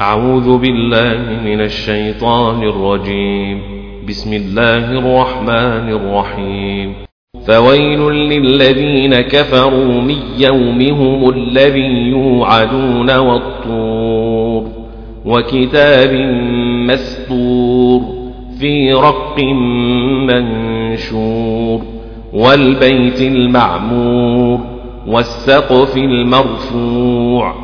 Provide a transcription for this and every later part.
أعوذ بالله من الشيطان الرجيم. بسم الله الرحمن الرحيم. فويل للذين كفروا من يومهم الذي يوعدون والطور وكتاب مسطور في رق منشور والبيت المعمور والسقف المرفوع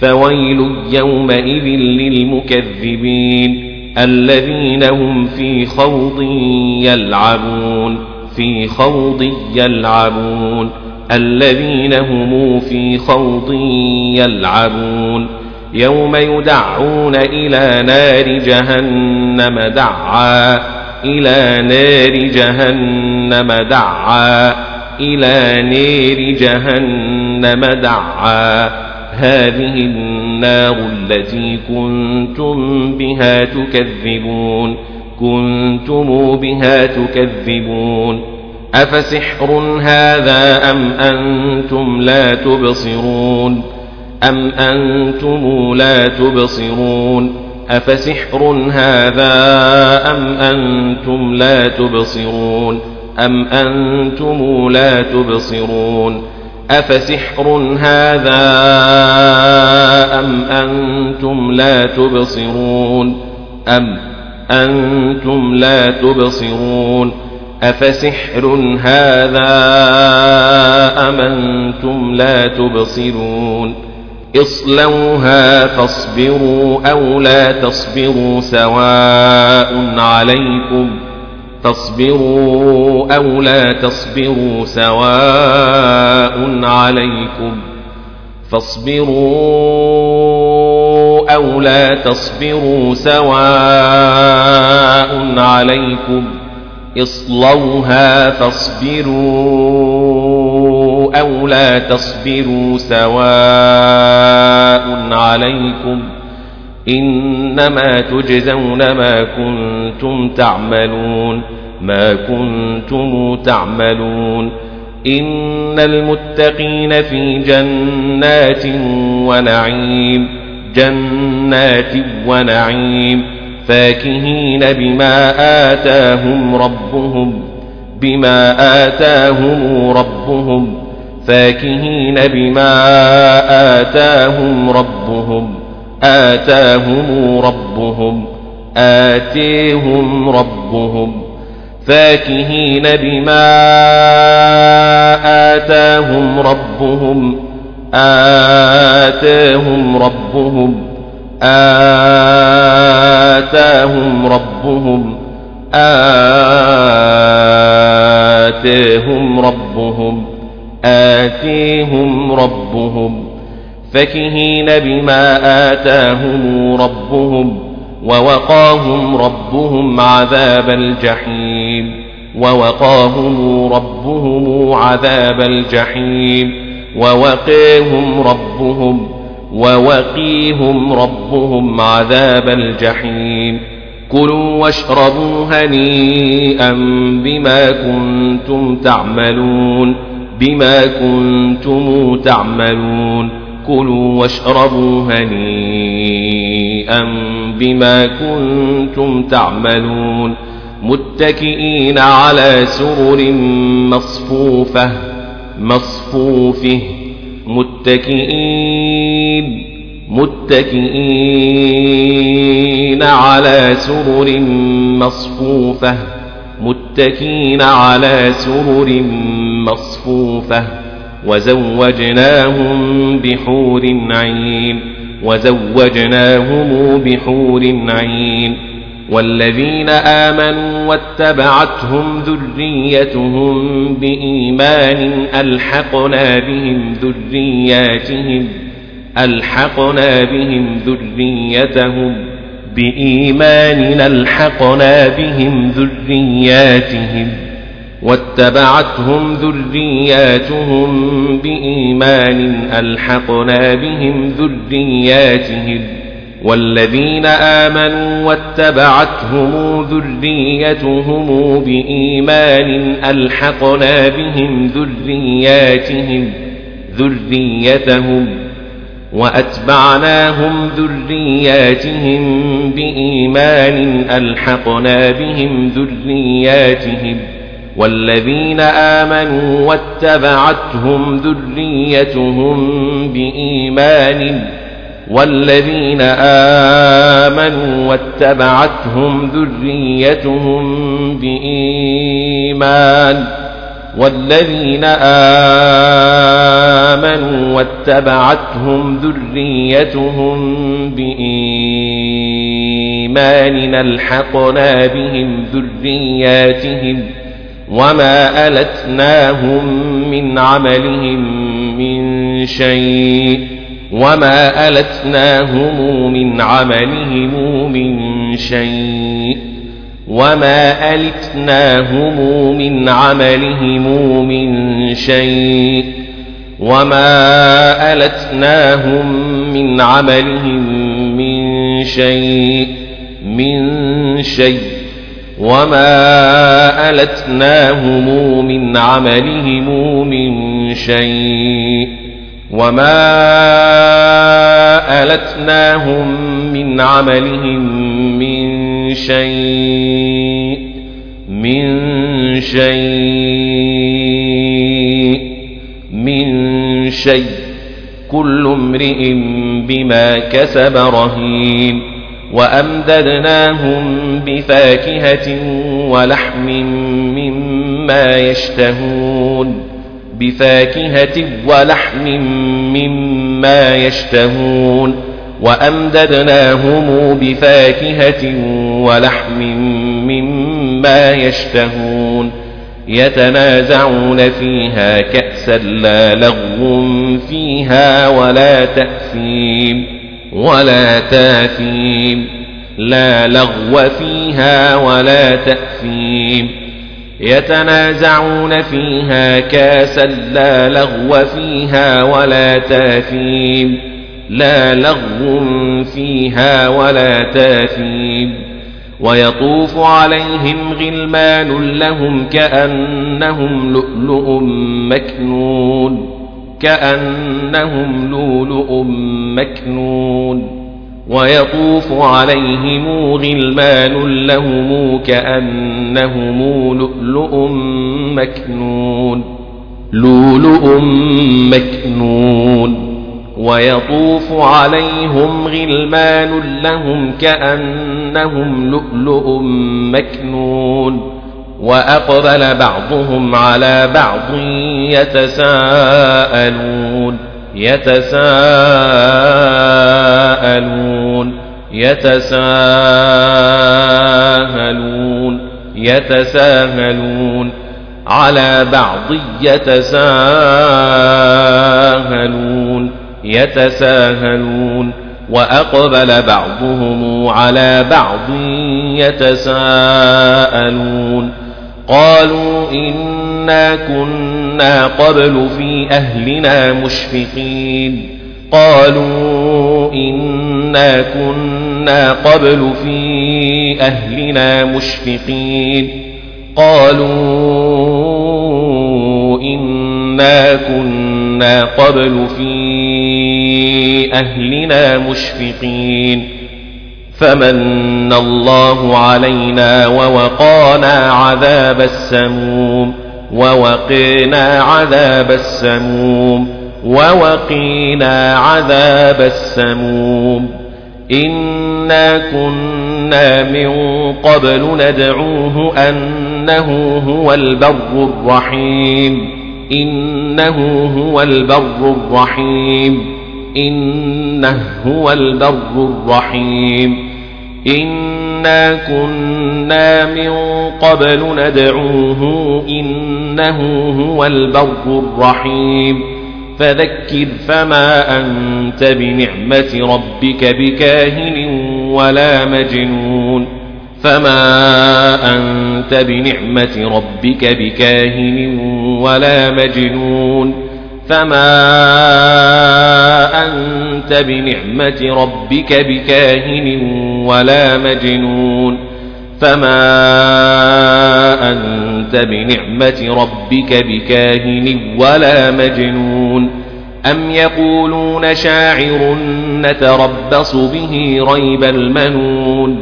فويل يومئذ للمكذبين الذين هم في خوض يلعبون في خوض يلعبون. الذين هم في خوض يلعبون. يوم يدعون إلى نار جهنم دعا إلى نار جهنم دعا إلى نار جهنم دعا. هذه النار التي كنتم بها تكذبون كنتم بها تكذبون. أفسحر هذا أم أنتم لا تبصرون؟ أم أنتم لا تبصرون؟ أفسحر هذا أم أنتم لا تبصرون؟ أم أنتم لا تبصرون؟ أفسحر هذا أم أنتم لا تبصرون أم أنتم لا تبصرون أفسحر هذا أم أنتم لا تبصرون اصلوها فاصبروا أو لا تصبروا سواء عليكم تصبروا أو لا تصبروا سواء عليكم فاصبروا أو لا تصبروا سواء عليكم اصلوها فاصبروا أو لا تصبروا سواء عليكم إنما تجزون ما كنتم تعملون ما كنتم تعملون إن المتقين في جنات ونعيم جنات ونعيم فاكهين بما آتاهم ربهم بما آتاهم ربهم فاكهين بما آتاهم ربهم آتاهم ربهم آتيهم ربهم. فاكهين بما آتاهم ربهم آتاهم ربهم آتاهم ربهم آتاهم ربهم آتيهم ربهم. فكهين بما آتاهم ربهم. ووقاهم ربهم عذاب الجحيم ووقاهم ربهم عذاب الجحيم ووقيهم ربهم ووقيهم ربهم عذاب الجحيم كلوا واشربوا هنيئا بما كنتم تعملون بما كنتم تعملون كلوا واشربوا هنيئا بما كنتم تعملون متكئين على سرر مصفوفة مصفوفة. متكئين متكئين على سرر مصفوفة. متكئين على سرر مصفوفة. وزوجناهم بحور عين وزوجناهم بحور عين والذين آمنوا واتبعتهم ذريتهم بإيمان ألحقنا بهم ذرياتهم ألحقنا بهم ذريتهم بإيمان ألحقنا بهم ذرياتهم واتبعتهم ذرياتهم بإيمان ألحقنا بهم ذرياتهم والذين آمنوا واتبعتهم ذريتهم بإيمان ألحقنا بهم ذرياتهم ذريتهم وأتبعناهم ذرياتهم بإيمان ألحقنا بهم ذرياتهم والذين آمنوا واتبعتهم ذريتهم بإيمان والذين آمنوا واتبعتهم ذريتهم بإيمان والذين آمنوا واتبعتهم ذريتهم بإيمان الحقنا بهم ذرياتهم. وما ألتناهم من عملهم من شيء وما ألتناهم من عملهم من شيء وما ألتناهم من عملهم من شيء وما ألتناهم من عملهم من شيء من شيء وما ألتناهم من عملهم من شيء وما ألتناهم من عملهم من شيء من شيء من شيء كل امرئ بما كسب رهين وأمددناهم بفاكهة ولحم مما يشتهون بفاكهة ولحم مما يشتهون وأمددناهم بفاكهة ولحم مما يشتهون يتنازعون فيها كأسا لا لغو فيها ولا تأثيم ولا تاثيم. لا لغو فيها ولا تأثيم. يتنازعون فيها كاسا لا لغو فيها ولا تاثيم. لا لغو فيها ولا تاثيم. ويطوف عليهم غلمان لهم كأنهم لؤلؤ مكنون. كأنهم لؤلؤ مكنون ويطوف عليهم غلمان لهم كأنهم لؤلؤ مكنون لؤلؤ مكنون ويطوف عليهم غلمان لهم كأنهم لؤلؤ مكنون وأقبل بعضهم على بعض يتساءلون يتساءلون يتساءلون يتساءلون على بعض يتساءلون يتساءلون وأقبل بعضهم على بعض يتساءلون. قالوا إنا كنا قبل في أهلنا مشفقين. قالوا إنا كنا قبل في أهلنا مشفقين. قالوا إنا كنا قبل في أهلنا مشفقين. فمن الله علينا ووقانا عذاب السموم ووقينا عذاب السموم ووقينا عذاب السموم إنا كنا من قبل ندعوه أنه هو البر الرحيم إنه هو البر الرحيم إنه هو البر الرحيم إنا كنا من قبل ندعوه إنه هو البر الرحيم فذكر فما أنت بنعمة ربك بكاهن ولا مجنون فما أنت بنعمة ربك بكاهن ولا مجنون فما أنت بنعمة ربك بكاهن ولا مجنون فما أنت بنعمة ربك بكاهن ولا مجنون أم يقولون شاعر نتربص به ريب المنون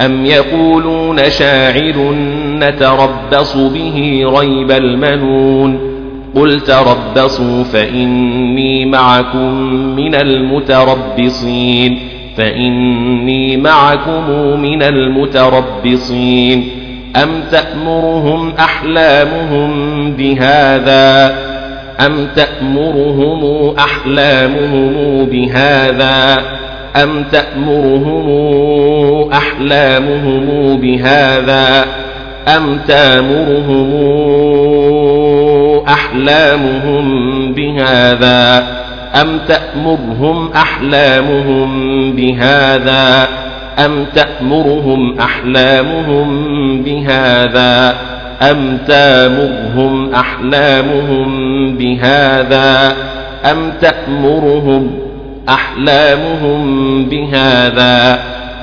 أم يقولون شاعر نتربص به ريب المنون قل تربصوا فإني معكم من المتربصين فإني معكم من المتربصين. أم تأمرهم أحلامهم بهذا؟ أم تأمرهم أحلامهم بهذا؟ أم تأمرهم أحلامهم بهذا؟ أم تأمرهم أحلامهم بهذا؟ أم تأمرهم أحلامهم بهذا أم تأمرهم أحلامهم بهذا أم تامرهم أحلامهم بهذا أم تأمرهم أحلامهم بهذا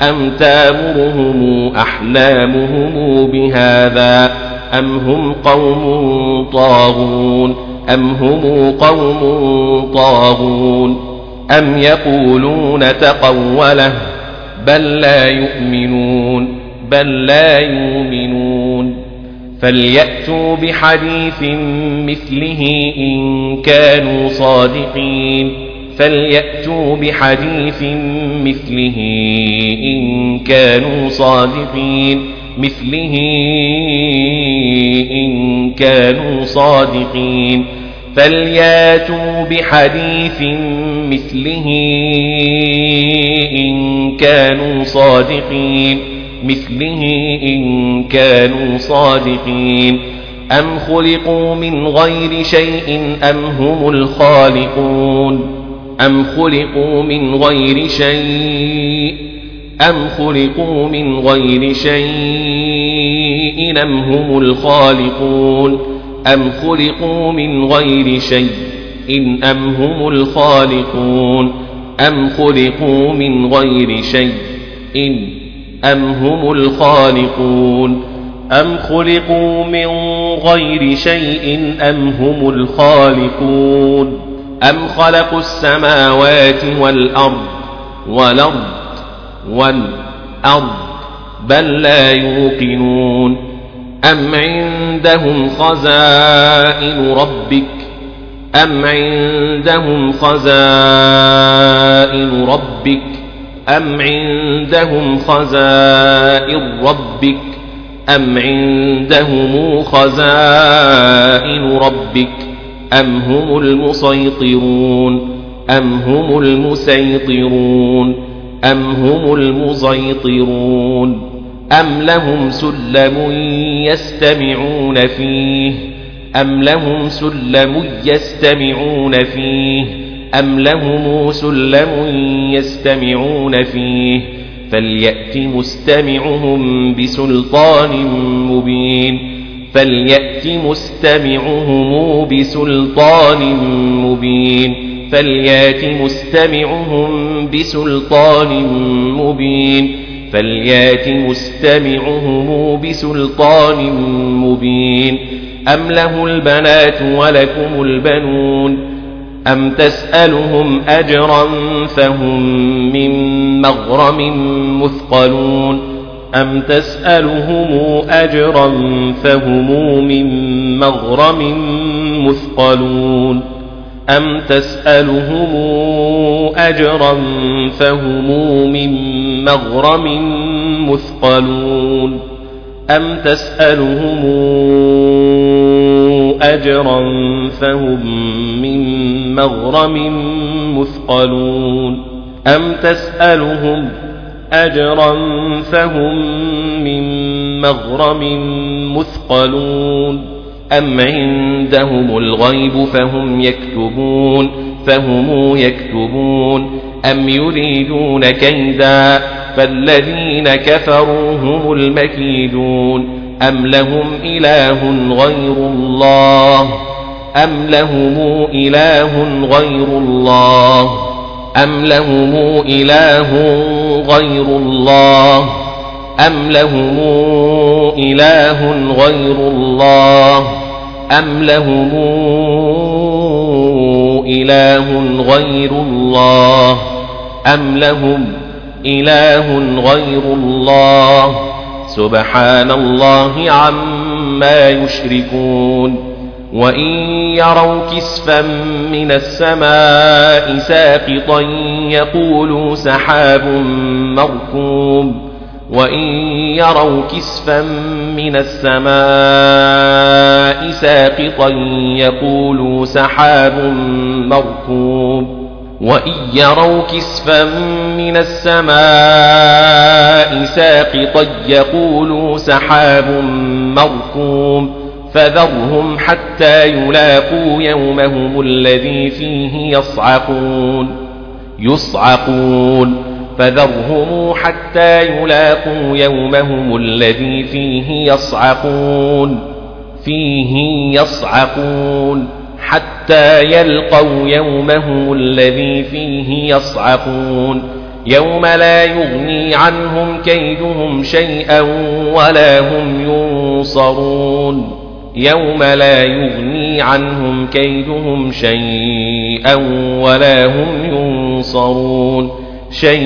أم تامرهم أحلامهم بهذا أم هم قوم طاغون أم هم قوم طاغون أم يقولون تقوله بل لا يؤمنون بل لا يؤمنون فليأتوا بحديث مثله إن كانوا صادقين فليأتوا بحديث مثله إن كانوا صادقين مثله إن كانوا صادقين. فلياتوا بحديث مثله إن كانوا صادقين. مثله إن كانوا صادقين. أم خلقوا من غير شيء أم هم الخالقون؟ أم خلقوا من غير شيء أم خلقوا من غير شيء أم هم الخالقون أم خلقوا من غير شيء إن أم هم الخالقون أم خلقوا من غير شيء إن أم هم الخالقون أم خلقوا من غير شيء أم هم الخالقون أم خلقوا السماوات والأرض والأرض والأرض بل لا يوقنون أم عندهم خزائن ربك أم عندهم خزائن ربك أم عندهم خزائن ربك أم عندهم خزائن ربك أم هم المسيطرون أم هم المسيطرون أم هم المسيطرون أم لهم سلم يستمعون فيه أم لهم سلم يستمعون فيه أم لهم سلم يستمعون فيه فليأت مستمعهم بسلطان مبين فليأت مستمعهم بسلطان مبين فليات مستمعهم بسلطان مبين فليات مستمعهم بسلطان مبين أم له البنات ولكم البنون أم تسألهم أجرا فهم من مغرم مثقلون أم تسألهم أجرا فهم من مغرم مثقلون أم تسألهم أجرا فهم من مغرم مثقلون أم تسألهم أجرا فهم من مغرم مثقلون أم تسألهم أجرا فهم من مغرم مثقلون أم عندهم الغيب فهم يكتبون فهم يكتبون أم يريدون كيدا فالذين كفروا هم المكيدون أم لهم إله غير الله أم لهم إله غير الله أم لهم إله غير الله أم لهم إله غير الله أم لهم إله غير الله أم لهم إله غير الله سبحان الله عما يشركون وإن يروا كسفا من السماء ساقطا يقولوا سحاب مركوب وإن يروا كسفا من السماء ساقطا يقولوا سحاب مركوب وإن يروا كسفا من السماء ساقطا يقولوا سحاب مركوب فذرهم حتى يلاقوا يومهم الذي فيه يصعقون يصعقون فذرهم حتى يلاقوا يومهم الذي فيه يصعقون فيه يصعقون حتى يلقوا يومهم الذي فيه يصعقون. يوم لا يغني عنهم كيدهم شيئا ولا هم ينصرون. يوم لا يغني عنهم كيدهم شيئا ولا هم ينصرون. شيئا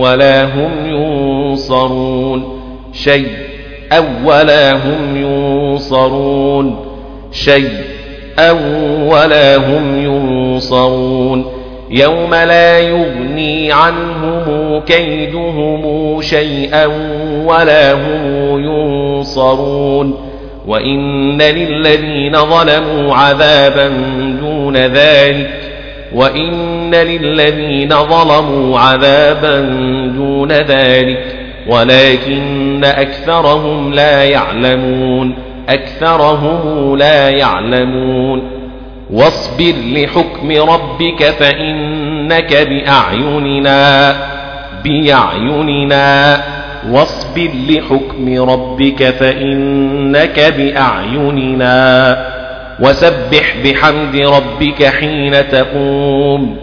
ولا هم ينصرون. شيئا ولا هم ينصرون. شيئا ولا هم ينصرون. يوم لا يغني عنهم كيدهم شيئا ولا هم ينصرون. وإن للذين ظلموا عذابا دون ذلك وإن للذين ظلموا عذابا دون ذلك ولكن أكثرهم لا يعلمون أكثرهم لا يعلمون واصبر لحكم ربك فإنك بأعيننا بأعيننا واصبر لحكم ربك فإنك بأعيننا وسبح بحمد ربك حين تقوم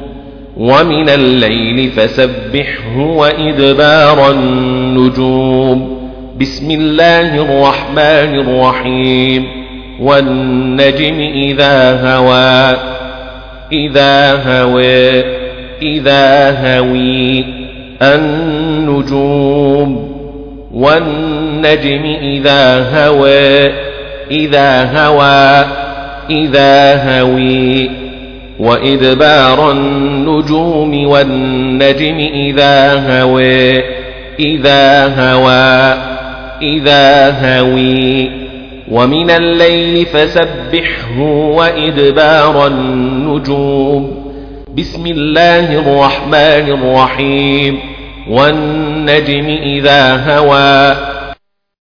ومن الليل فسبحه وإدبار النجوم. بسم الله الرحمن الرحيم. والنجم إذا هوى إذا هوى إذا هوي النجوم. والنجم إذا هوى إذا هوى إذا هوي وإدبار النجوم والنجم إذا هوي إذا هوى إذا هوي. ومن الليل فسبحه وإدبار النجوم. بسم الله الرحمن الرحيم. والنجم إذا هوى